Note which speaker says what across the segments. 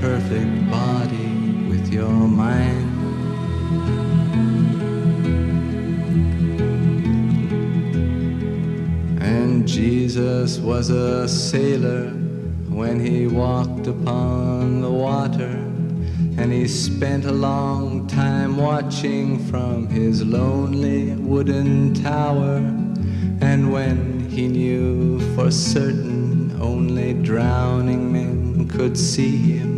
Speaker 1: perfect body with your mind. And Jesus was a sailor when he walked upon the water. And he spent a long time watching from his lonely wooden tower. And when he knew for certain only drowning men could see him,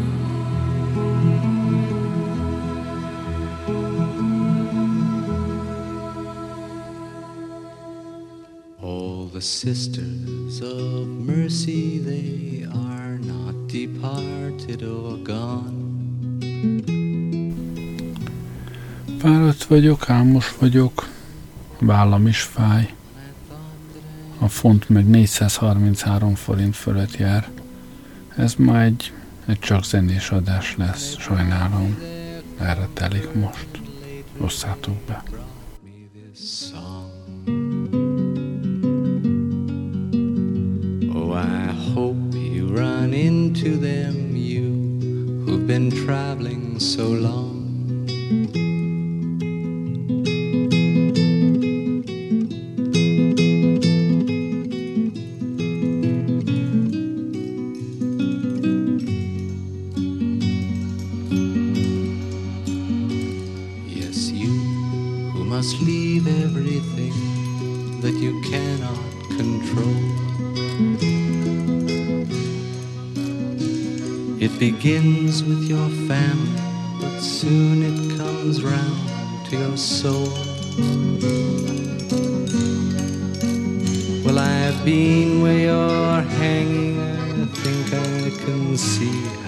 Speaker 1: The sisters of mercy, they are not departed or gone.
Speaker 2: Fáradt vagyok, álmos vagyok, vállam is fáj. A font meg 433 forint fölött jár. Ez ma egy, egy csak zenés adás lesz, sajnálom. Erre telik most. Osszátok be.
Speaker 1: song. Into them, you who've been traveling so long. Begins with your family, but soon it comes round to your soul. Well, I've been where you're hanging, I think I can see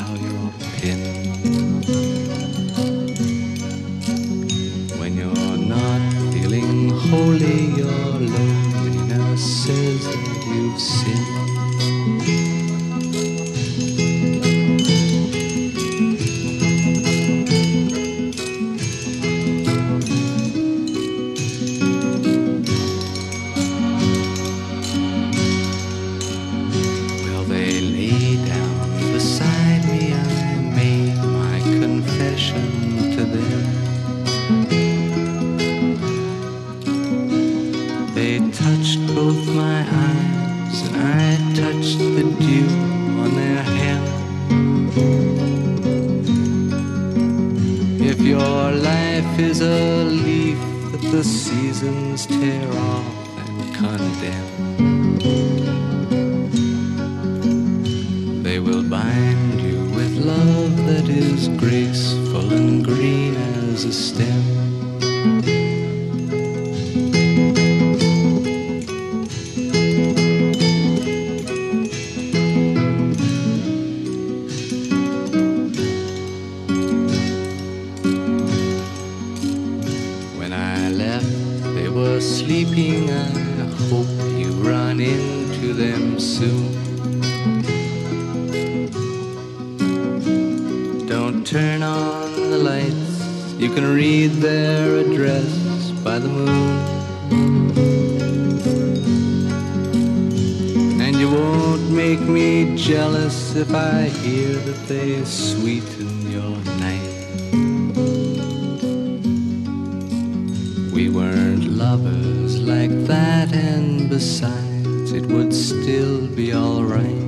Speaker 1: lovers like that, and besides, it would still be alright.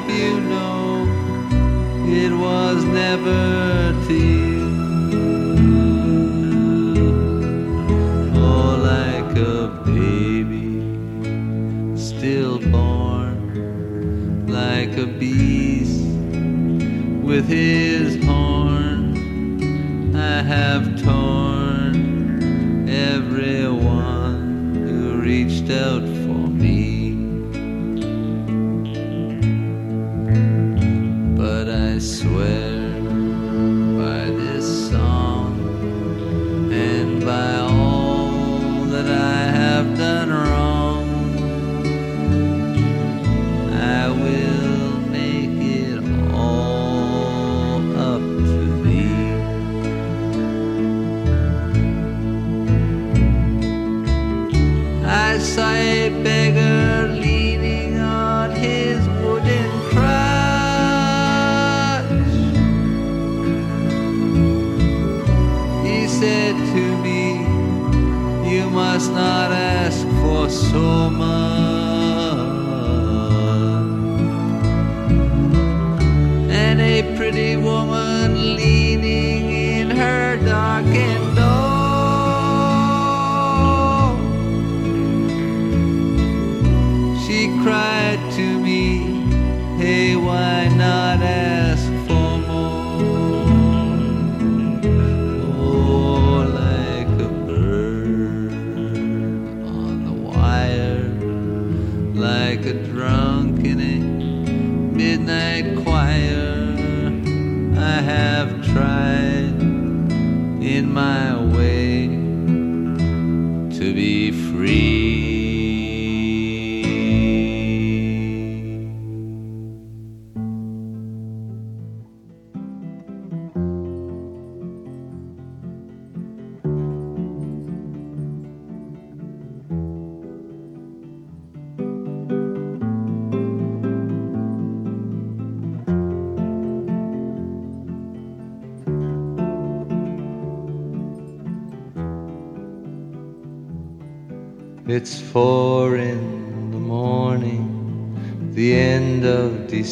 Speaker 1: hope you know it was never tea. Oh, like a baby like a beast with his horn, I have torn everyone who reached out like a drunk in a midnight choir. I have tried in my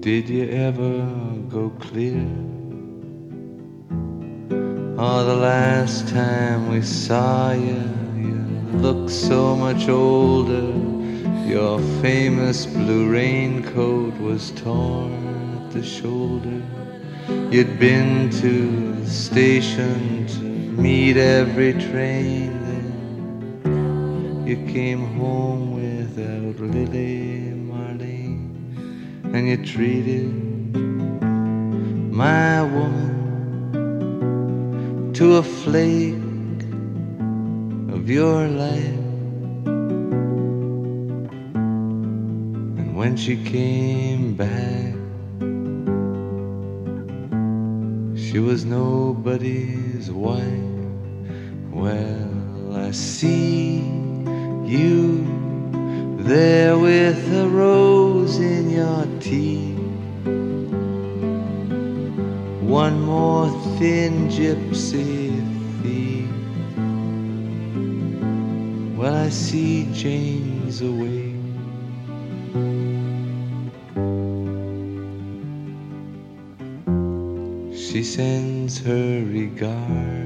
Speaker 1: Did you ever go clear? Oh, the last time we saw you, you looked so much older. Your famous blue raincoat was torn at the shoulder. You'd been to the station to meet every train. Then you came home without Lily and you treated my woman to a flake of your life. And when she came back. She was nobody's wife. Well, I see you there with a rose in your teeth. One more thin gypsy thief. Well, I see Jane's away. she sends her regard.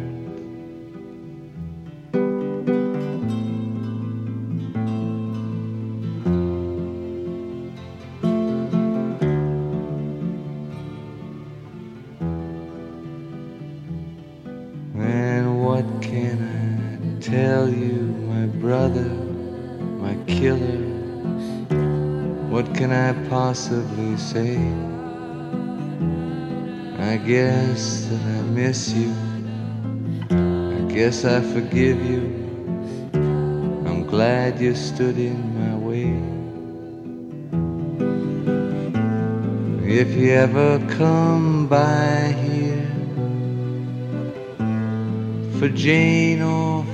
Speaker 1: Killer? What can I possibly say? I guess that I miss you. I guess I forgive you. I'm glad you stood in my way. If you ever come by here for Jane or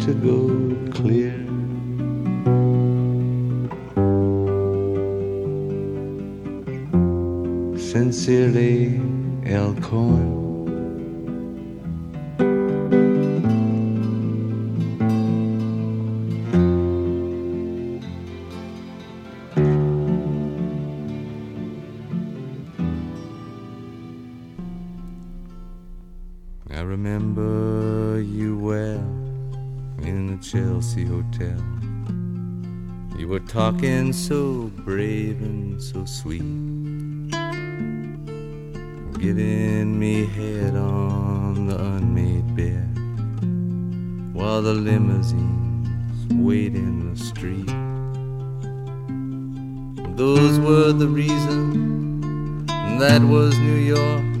Speaker 1: To go You were talking so brave and so sweet, giving me head on the unmade bed while the limousines wait in the street. Those were the reasons, that was New York.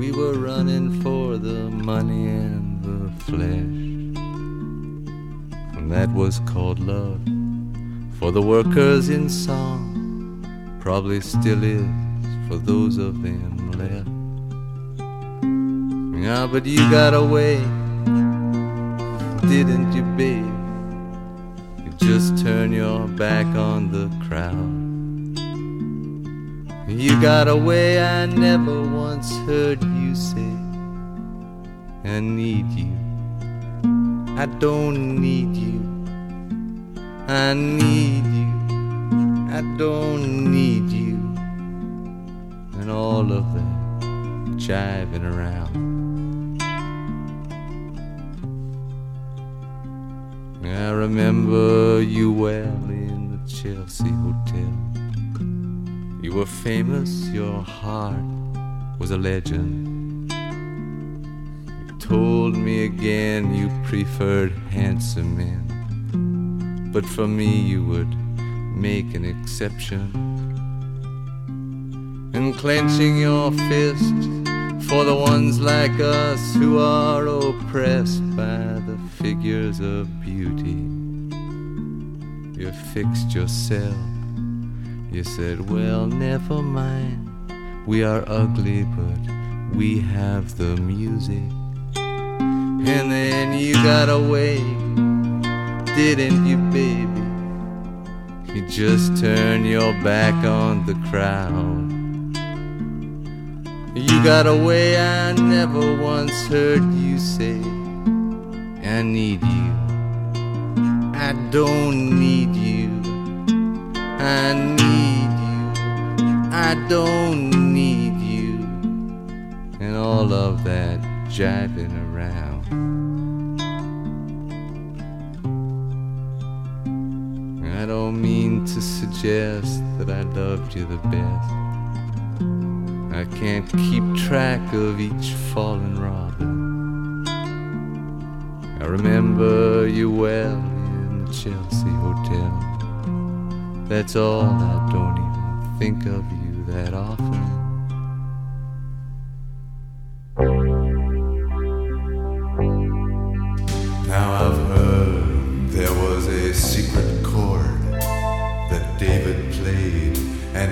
Speaker 1: We were running for the money and the flesh. And that was called love for the workers in song, probably still is for those of them left. Yeah, but you got away, didn't you, babe? You just turn your back on the crowd. You got away, I never once heard you say, I need you. I don't need you. I need you. I don't need you. And all of that jiving around. I remember you well in the Chelsea Hotel. You were famous, your heart was a legend. You told me again you preferred handsome men, but for me you would make an exception. And clenching your fist for the ones like us who are oppressed by the figures of beauty. You fixed yourself. You said, Well, never mind. We are ugly, but we have the music. And then you got away, didn't you, baby? You just turned your back on the crowd. You got away, I never once heard you say, I need you. I don't need you. I need you. I don't need you. And all of that jiving don't mean to suggest that I loved you the best. I can't keep track of each fallen robin. I remember you well in the Chelsea Hotel. That's all, I don't even think of you that often.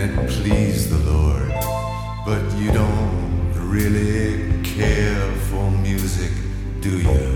Speaker 3: And it pleased the Lord. But you don't really care for music, do you?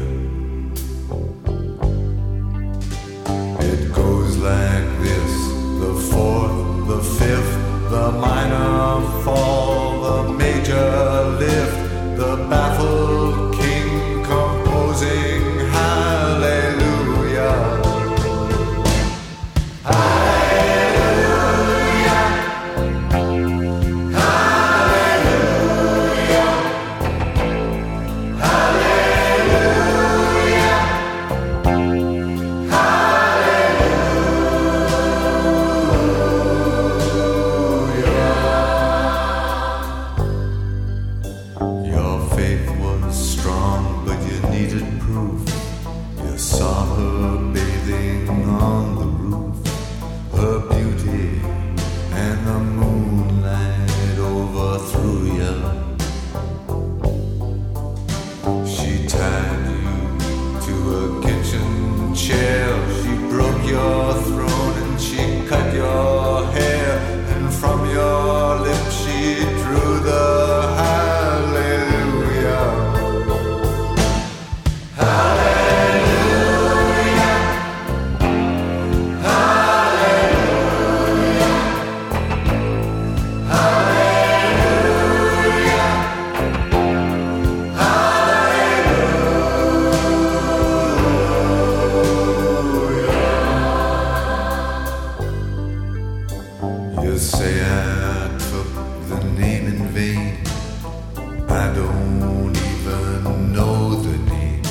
Speaker 3: I don't even know the name,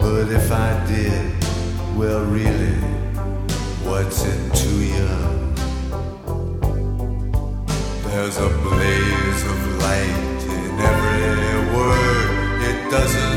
Speaker 3: but if I did,
Speaker 1: well, really, what's it to you? There's a blaze of light in every word. It doesn't.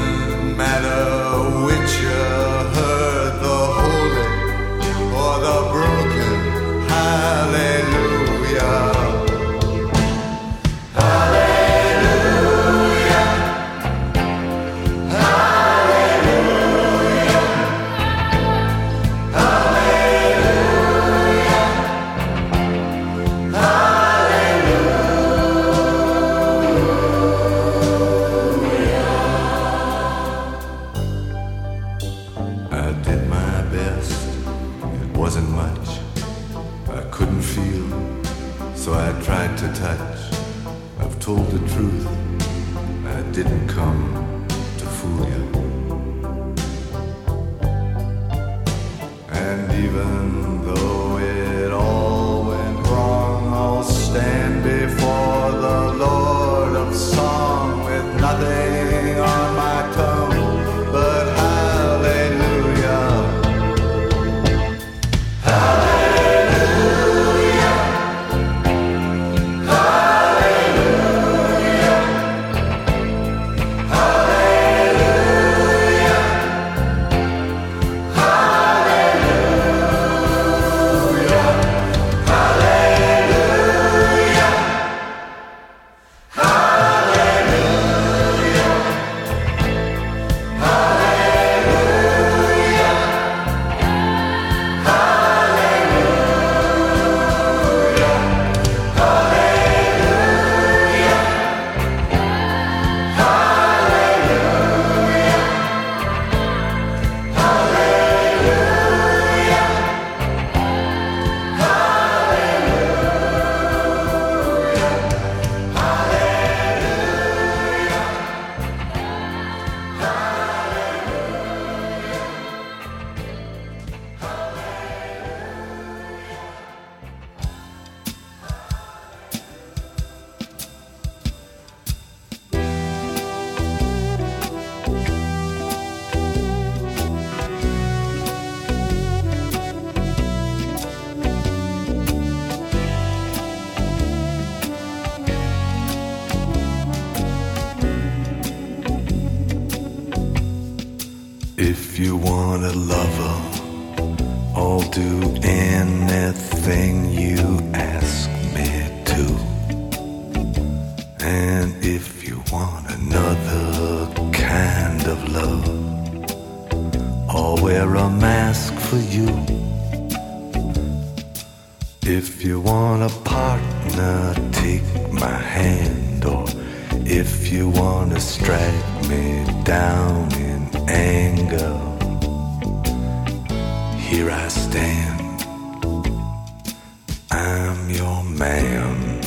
Speaker 1: I'm your man.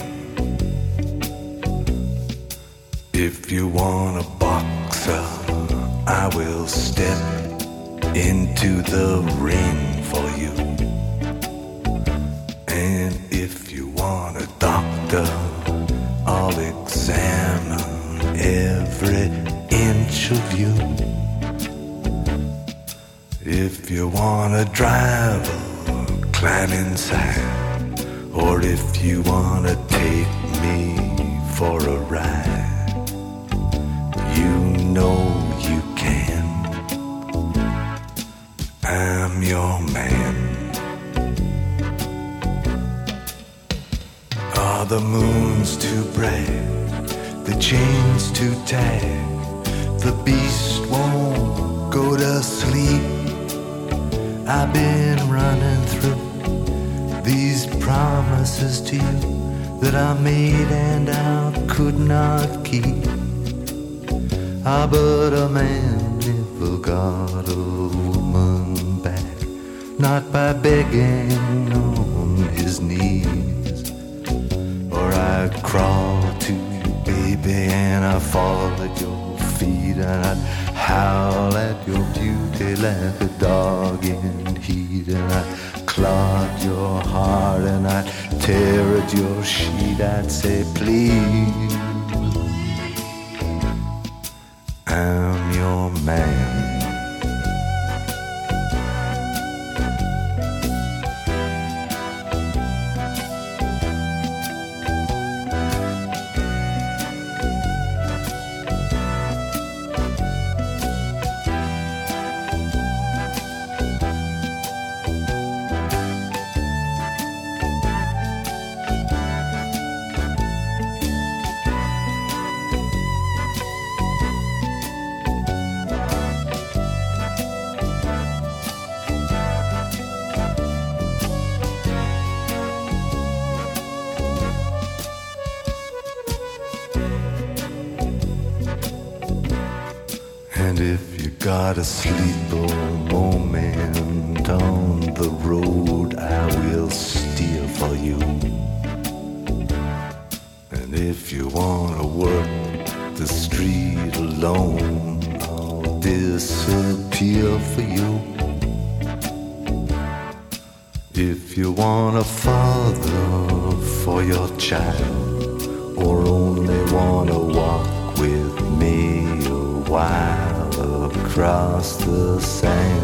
Speaker 1: If you want a boxer, I will step into the ring for you. And if you want a doctor, I'll examine every inch of you. If you want a driver, climb inside. Or if you want to take me for a ride, you know you can. I'm your man. Are the moons too bright? The chains too tight? The beast won't go to sleep. I've been running through promises to you that I made and I could not keep. Ah, but a man never got a woman back, not by begging on his knees. Or I'd crawl to you, baby, and I'd fall at your feet, and I'd howl at your beauty like a dog in heat, and I'd clog your heart, and I'd tear at your sheet. I'd say, please, got a moment on the road, I will steer for you. And if you wanna work the street alone, I'll disappear for you. If you want a father for your child, across the sand,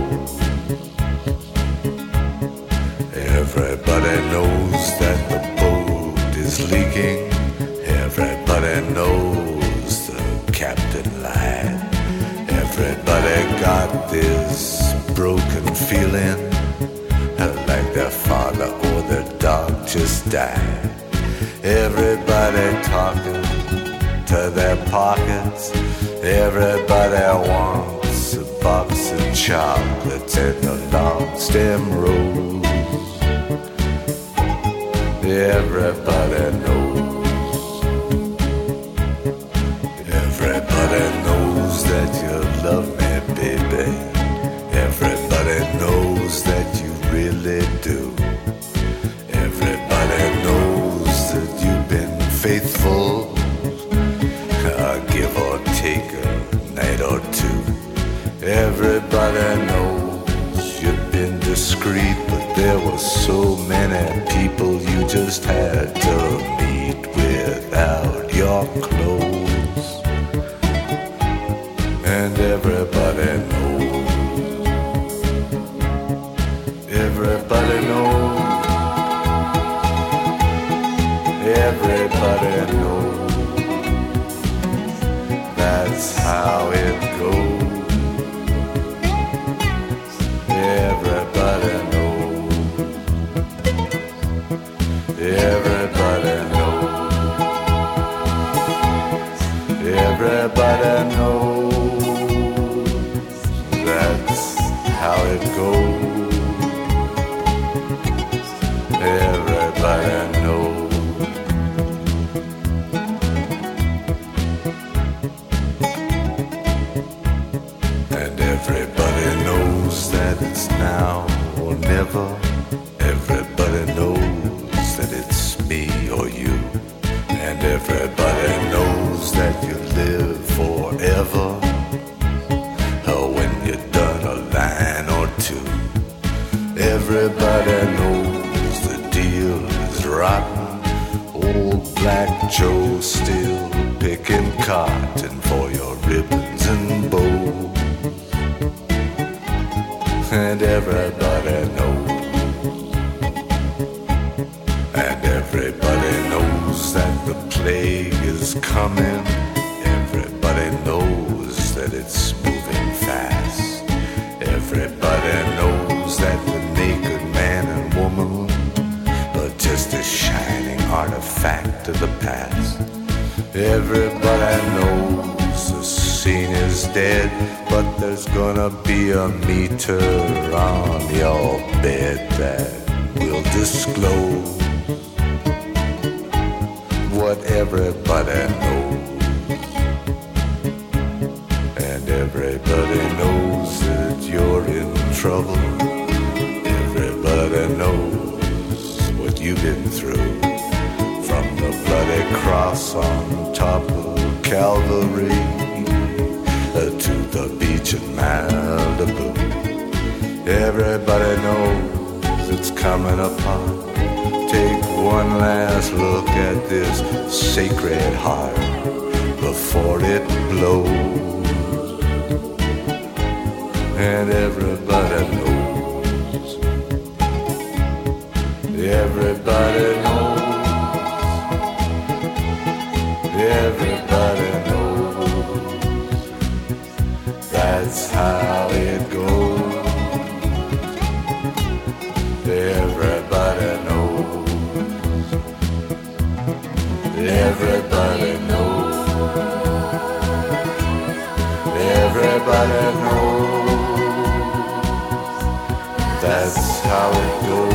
Speaker 1: Leaking. Everybody knows the captain lied. Everybody got this broken feeling like their father or their dog just died. Everybody talking to their pockets. Everybody wants a box of chocolates and a long stem rose. Everybody knows. Everybody knows that you love me, baby. Everybody knows that you really do. Everybody knows that you've been faithful. Give or take a night or two. Everybody knows you've been discreet, so many people you just had to meet without your clothes. And everybody knows. Everybody knows. Everybody knows. That's how it goes. Everybody but there's gonna be a meter on your bed that will disclose what everybody knows. And everybody knows that you're in trouble. Everybody knows what you've been through. From the bloody cross on top of Calvary the beach at Malibu. Everybody knows it's coming upon. Take one last look at this sacred heart before it blows. And everybody knows. Everybody knows. Everybody knows. that's how it goes. Everybody knows. Everybody knows. Everybody knows. That's how it goes.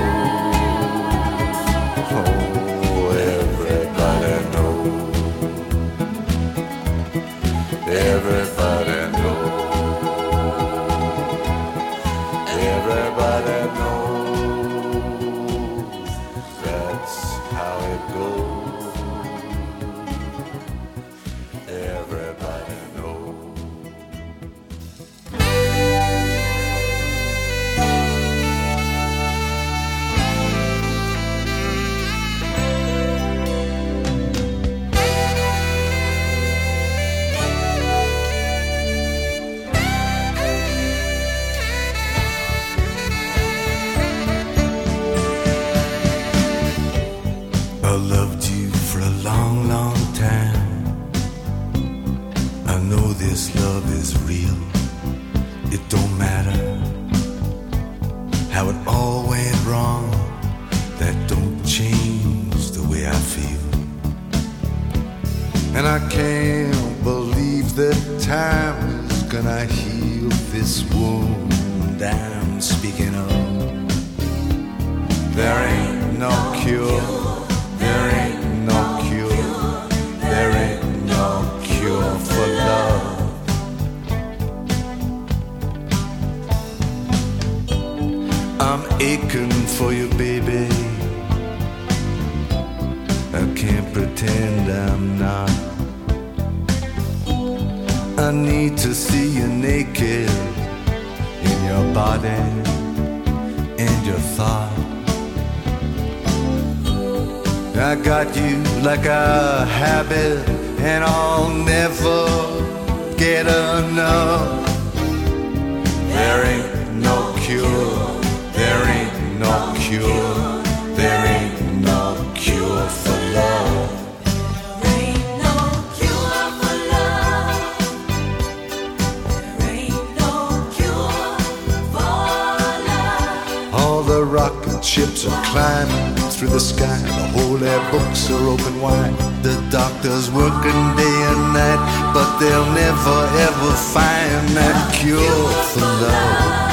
Speaker 1: Chips ships are climbing through the sky. The whole air books are open wide. The doctor's working day and night, but they'll never ever find that cure for love.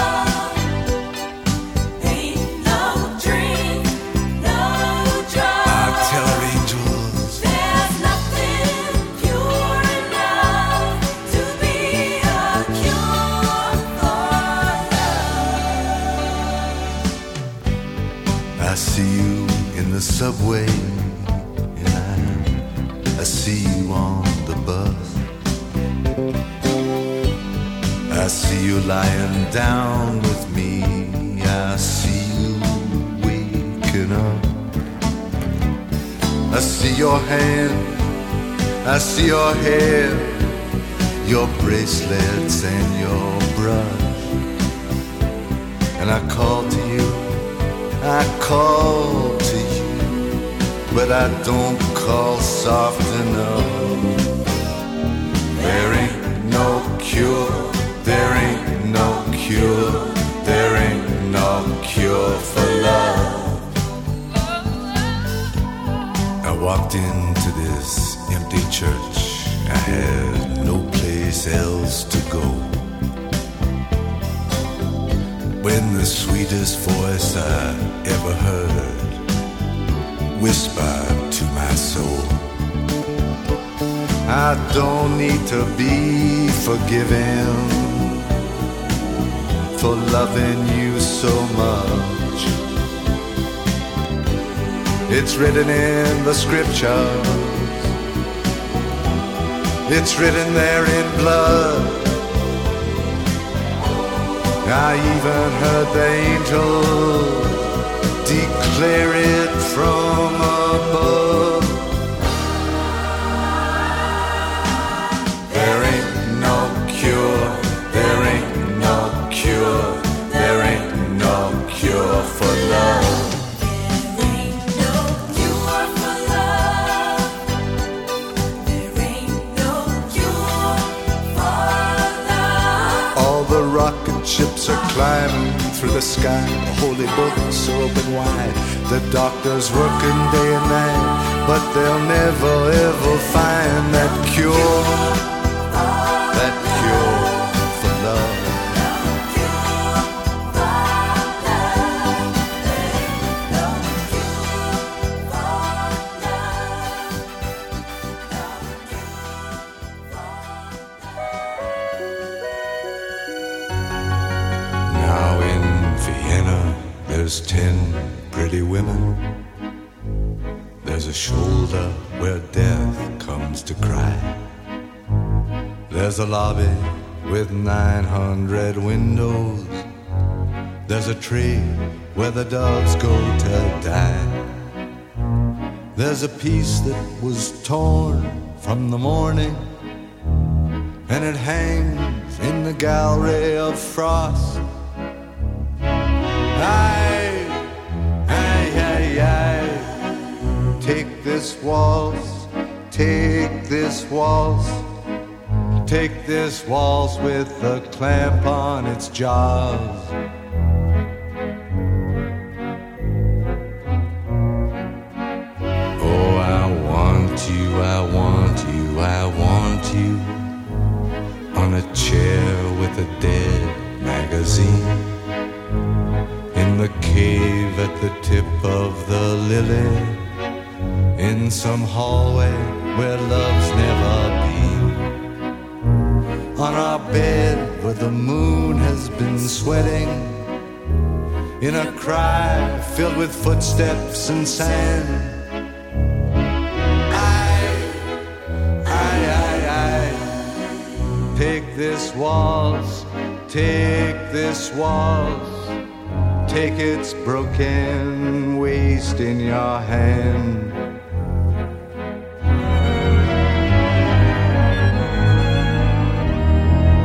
Speaker 4: head.
Speaker 1: I don't need to be forgiven for loving you so much. It's written in the scriptures, it's written there in blood. I even heard the angel declare it from above. Are climbing through the sky. The holy books are open wide. The doctor's working day and night, but they'll never ever find that cure. Lobby with 900 windows. There's a tree where the dogs go to die. There's a piece that was torn from the morning, and it hangs in the gallery of frost. Aye, aye, aye, aye. Take this waltz, take this waltz, take this waltz with a clamp on its jaws. Oh, I want you, I want you, I want you on a chair with a dead magazine in the cave at the tip of the lily, in some hallway where love's never on our bed where the moon has been sweating, in a cry filled with footsteps and sand. Aye, aye, aye, aye. Take this waltz, take this waltz. Take its broken waist in your hand.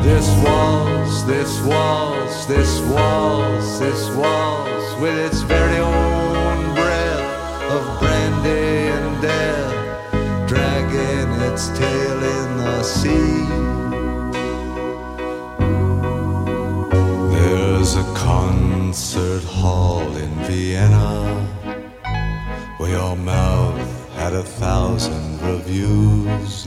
Speaker 1: This waltz, this waltz, this waltz, this waltz, with its very own breath of brandy and death, dragging its tail in the sea. There's a concert hall in Vienna where your mouth had a thousand reviews.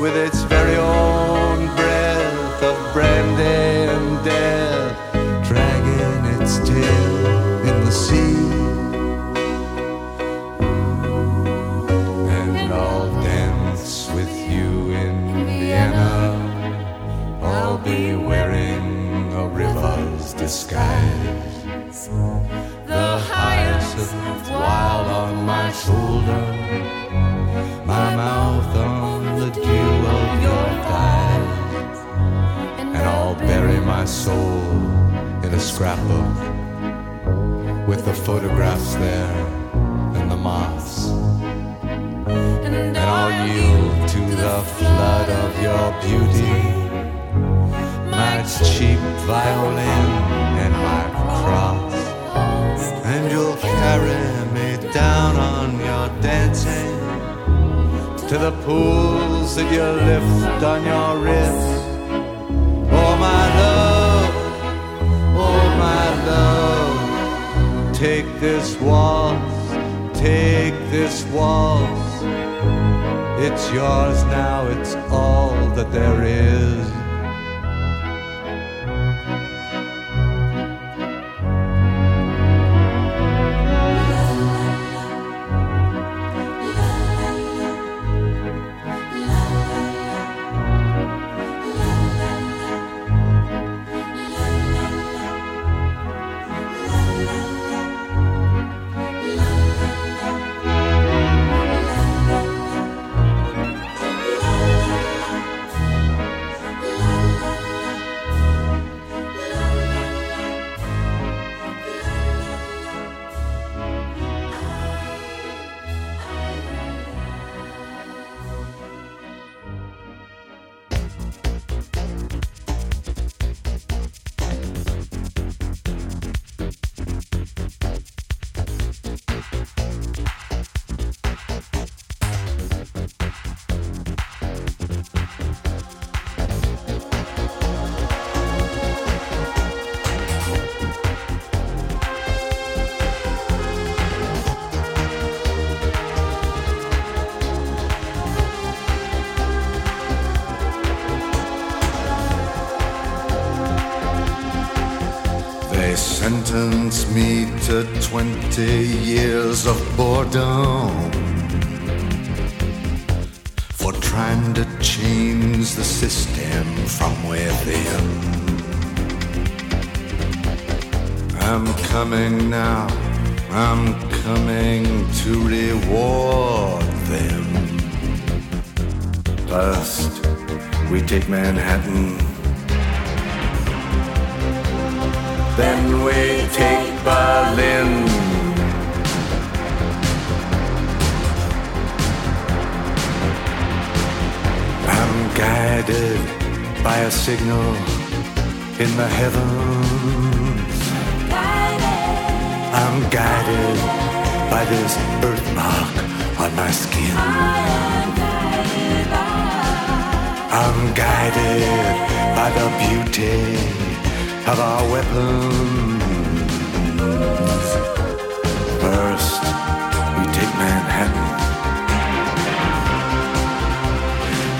Speaker 1: with its very own breath of brandy and death, dragging its tail in the sea. And I'll dance with you in Vienna. I'll be wearing a river's disguise. The hyacinth wild on my shoulder. Soul in a scrapbook with the photographs there and the moths. And I'll yield to the flood of your beauty, my cheap violin and my cross. And you'll carry me down on your dancing to the pools that you lift on your wrist. Oh, my love, love, take this waltz, take this waltz. It's yours now, it's all that there is. 20 years of boredom for trying to change the system from within. I'm coming now, I'm coming to reward them. First, we take Manhattan. Then we take Berlin. I'm guided by a signal in the heavens. I'm guided by this birthmark on my skin. I'm guided by the beauty of our weapons.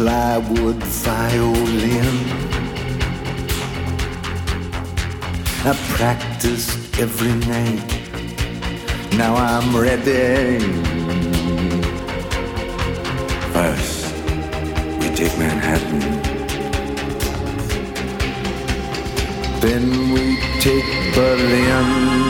Speaker 5: Plywood violin. I practiced every night. Now I'm ready. First, we take Manhattan. Then we take Berlin.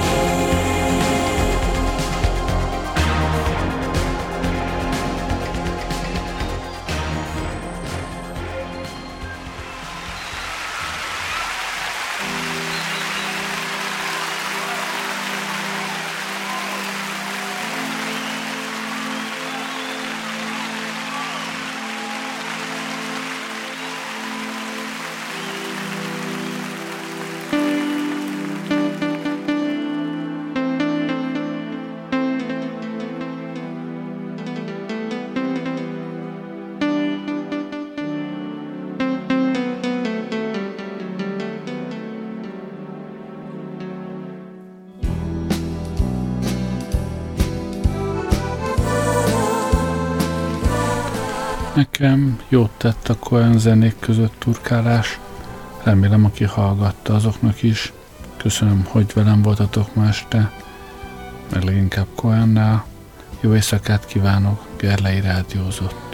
Speaker 1: Jót tett a Cohen zenék között turkálás. Remélem, aki hallgatta azoknak is. Köszönöm, hogy velem voltatok ma este, meg leginkább Cohennel. Jó éjszakát kívánok, Gerlei Rádiózott.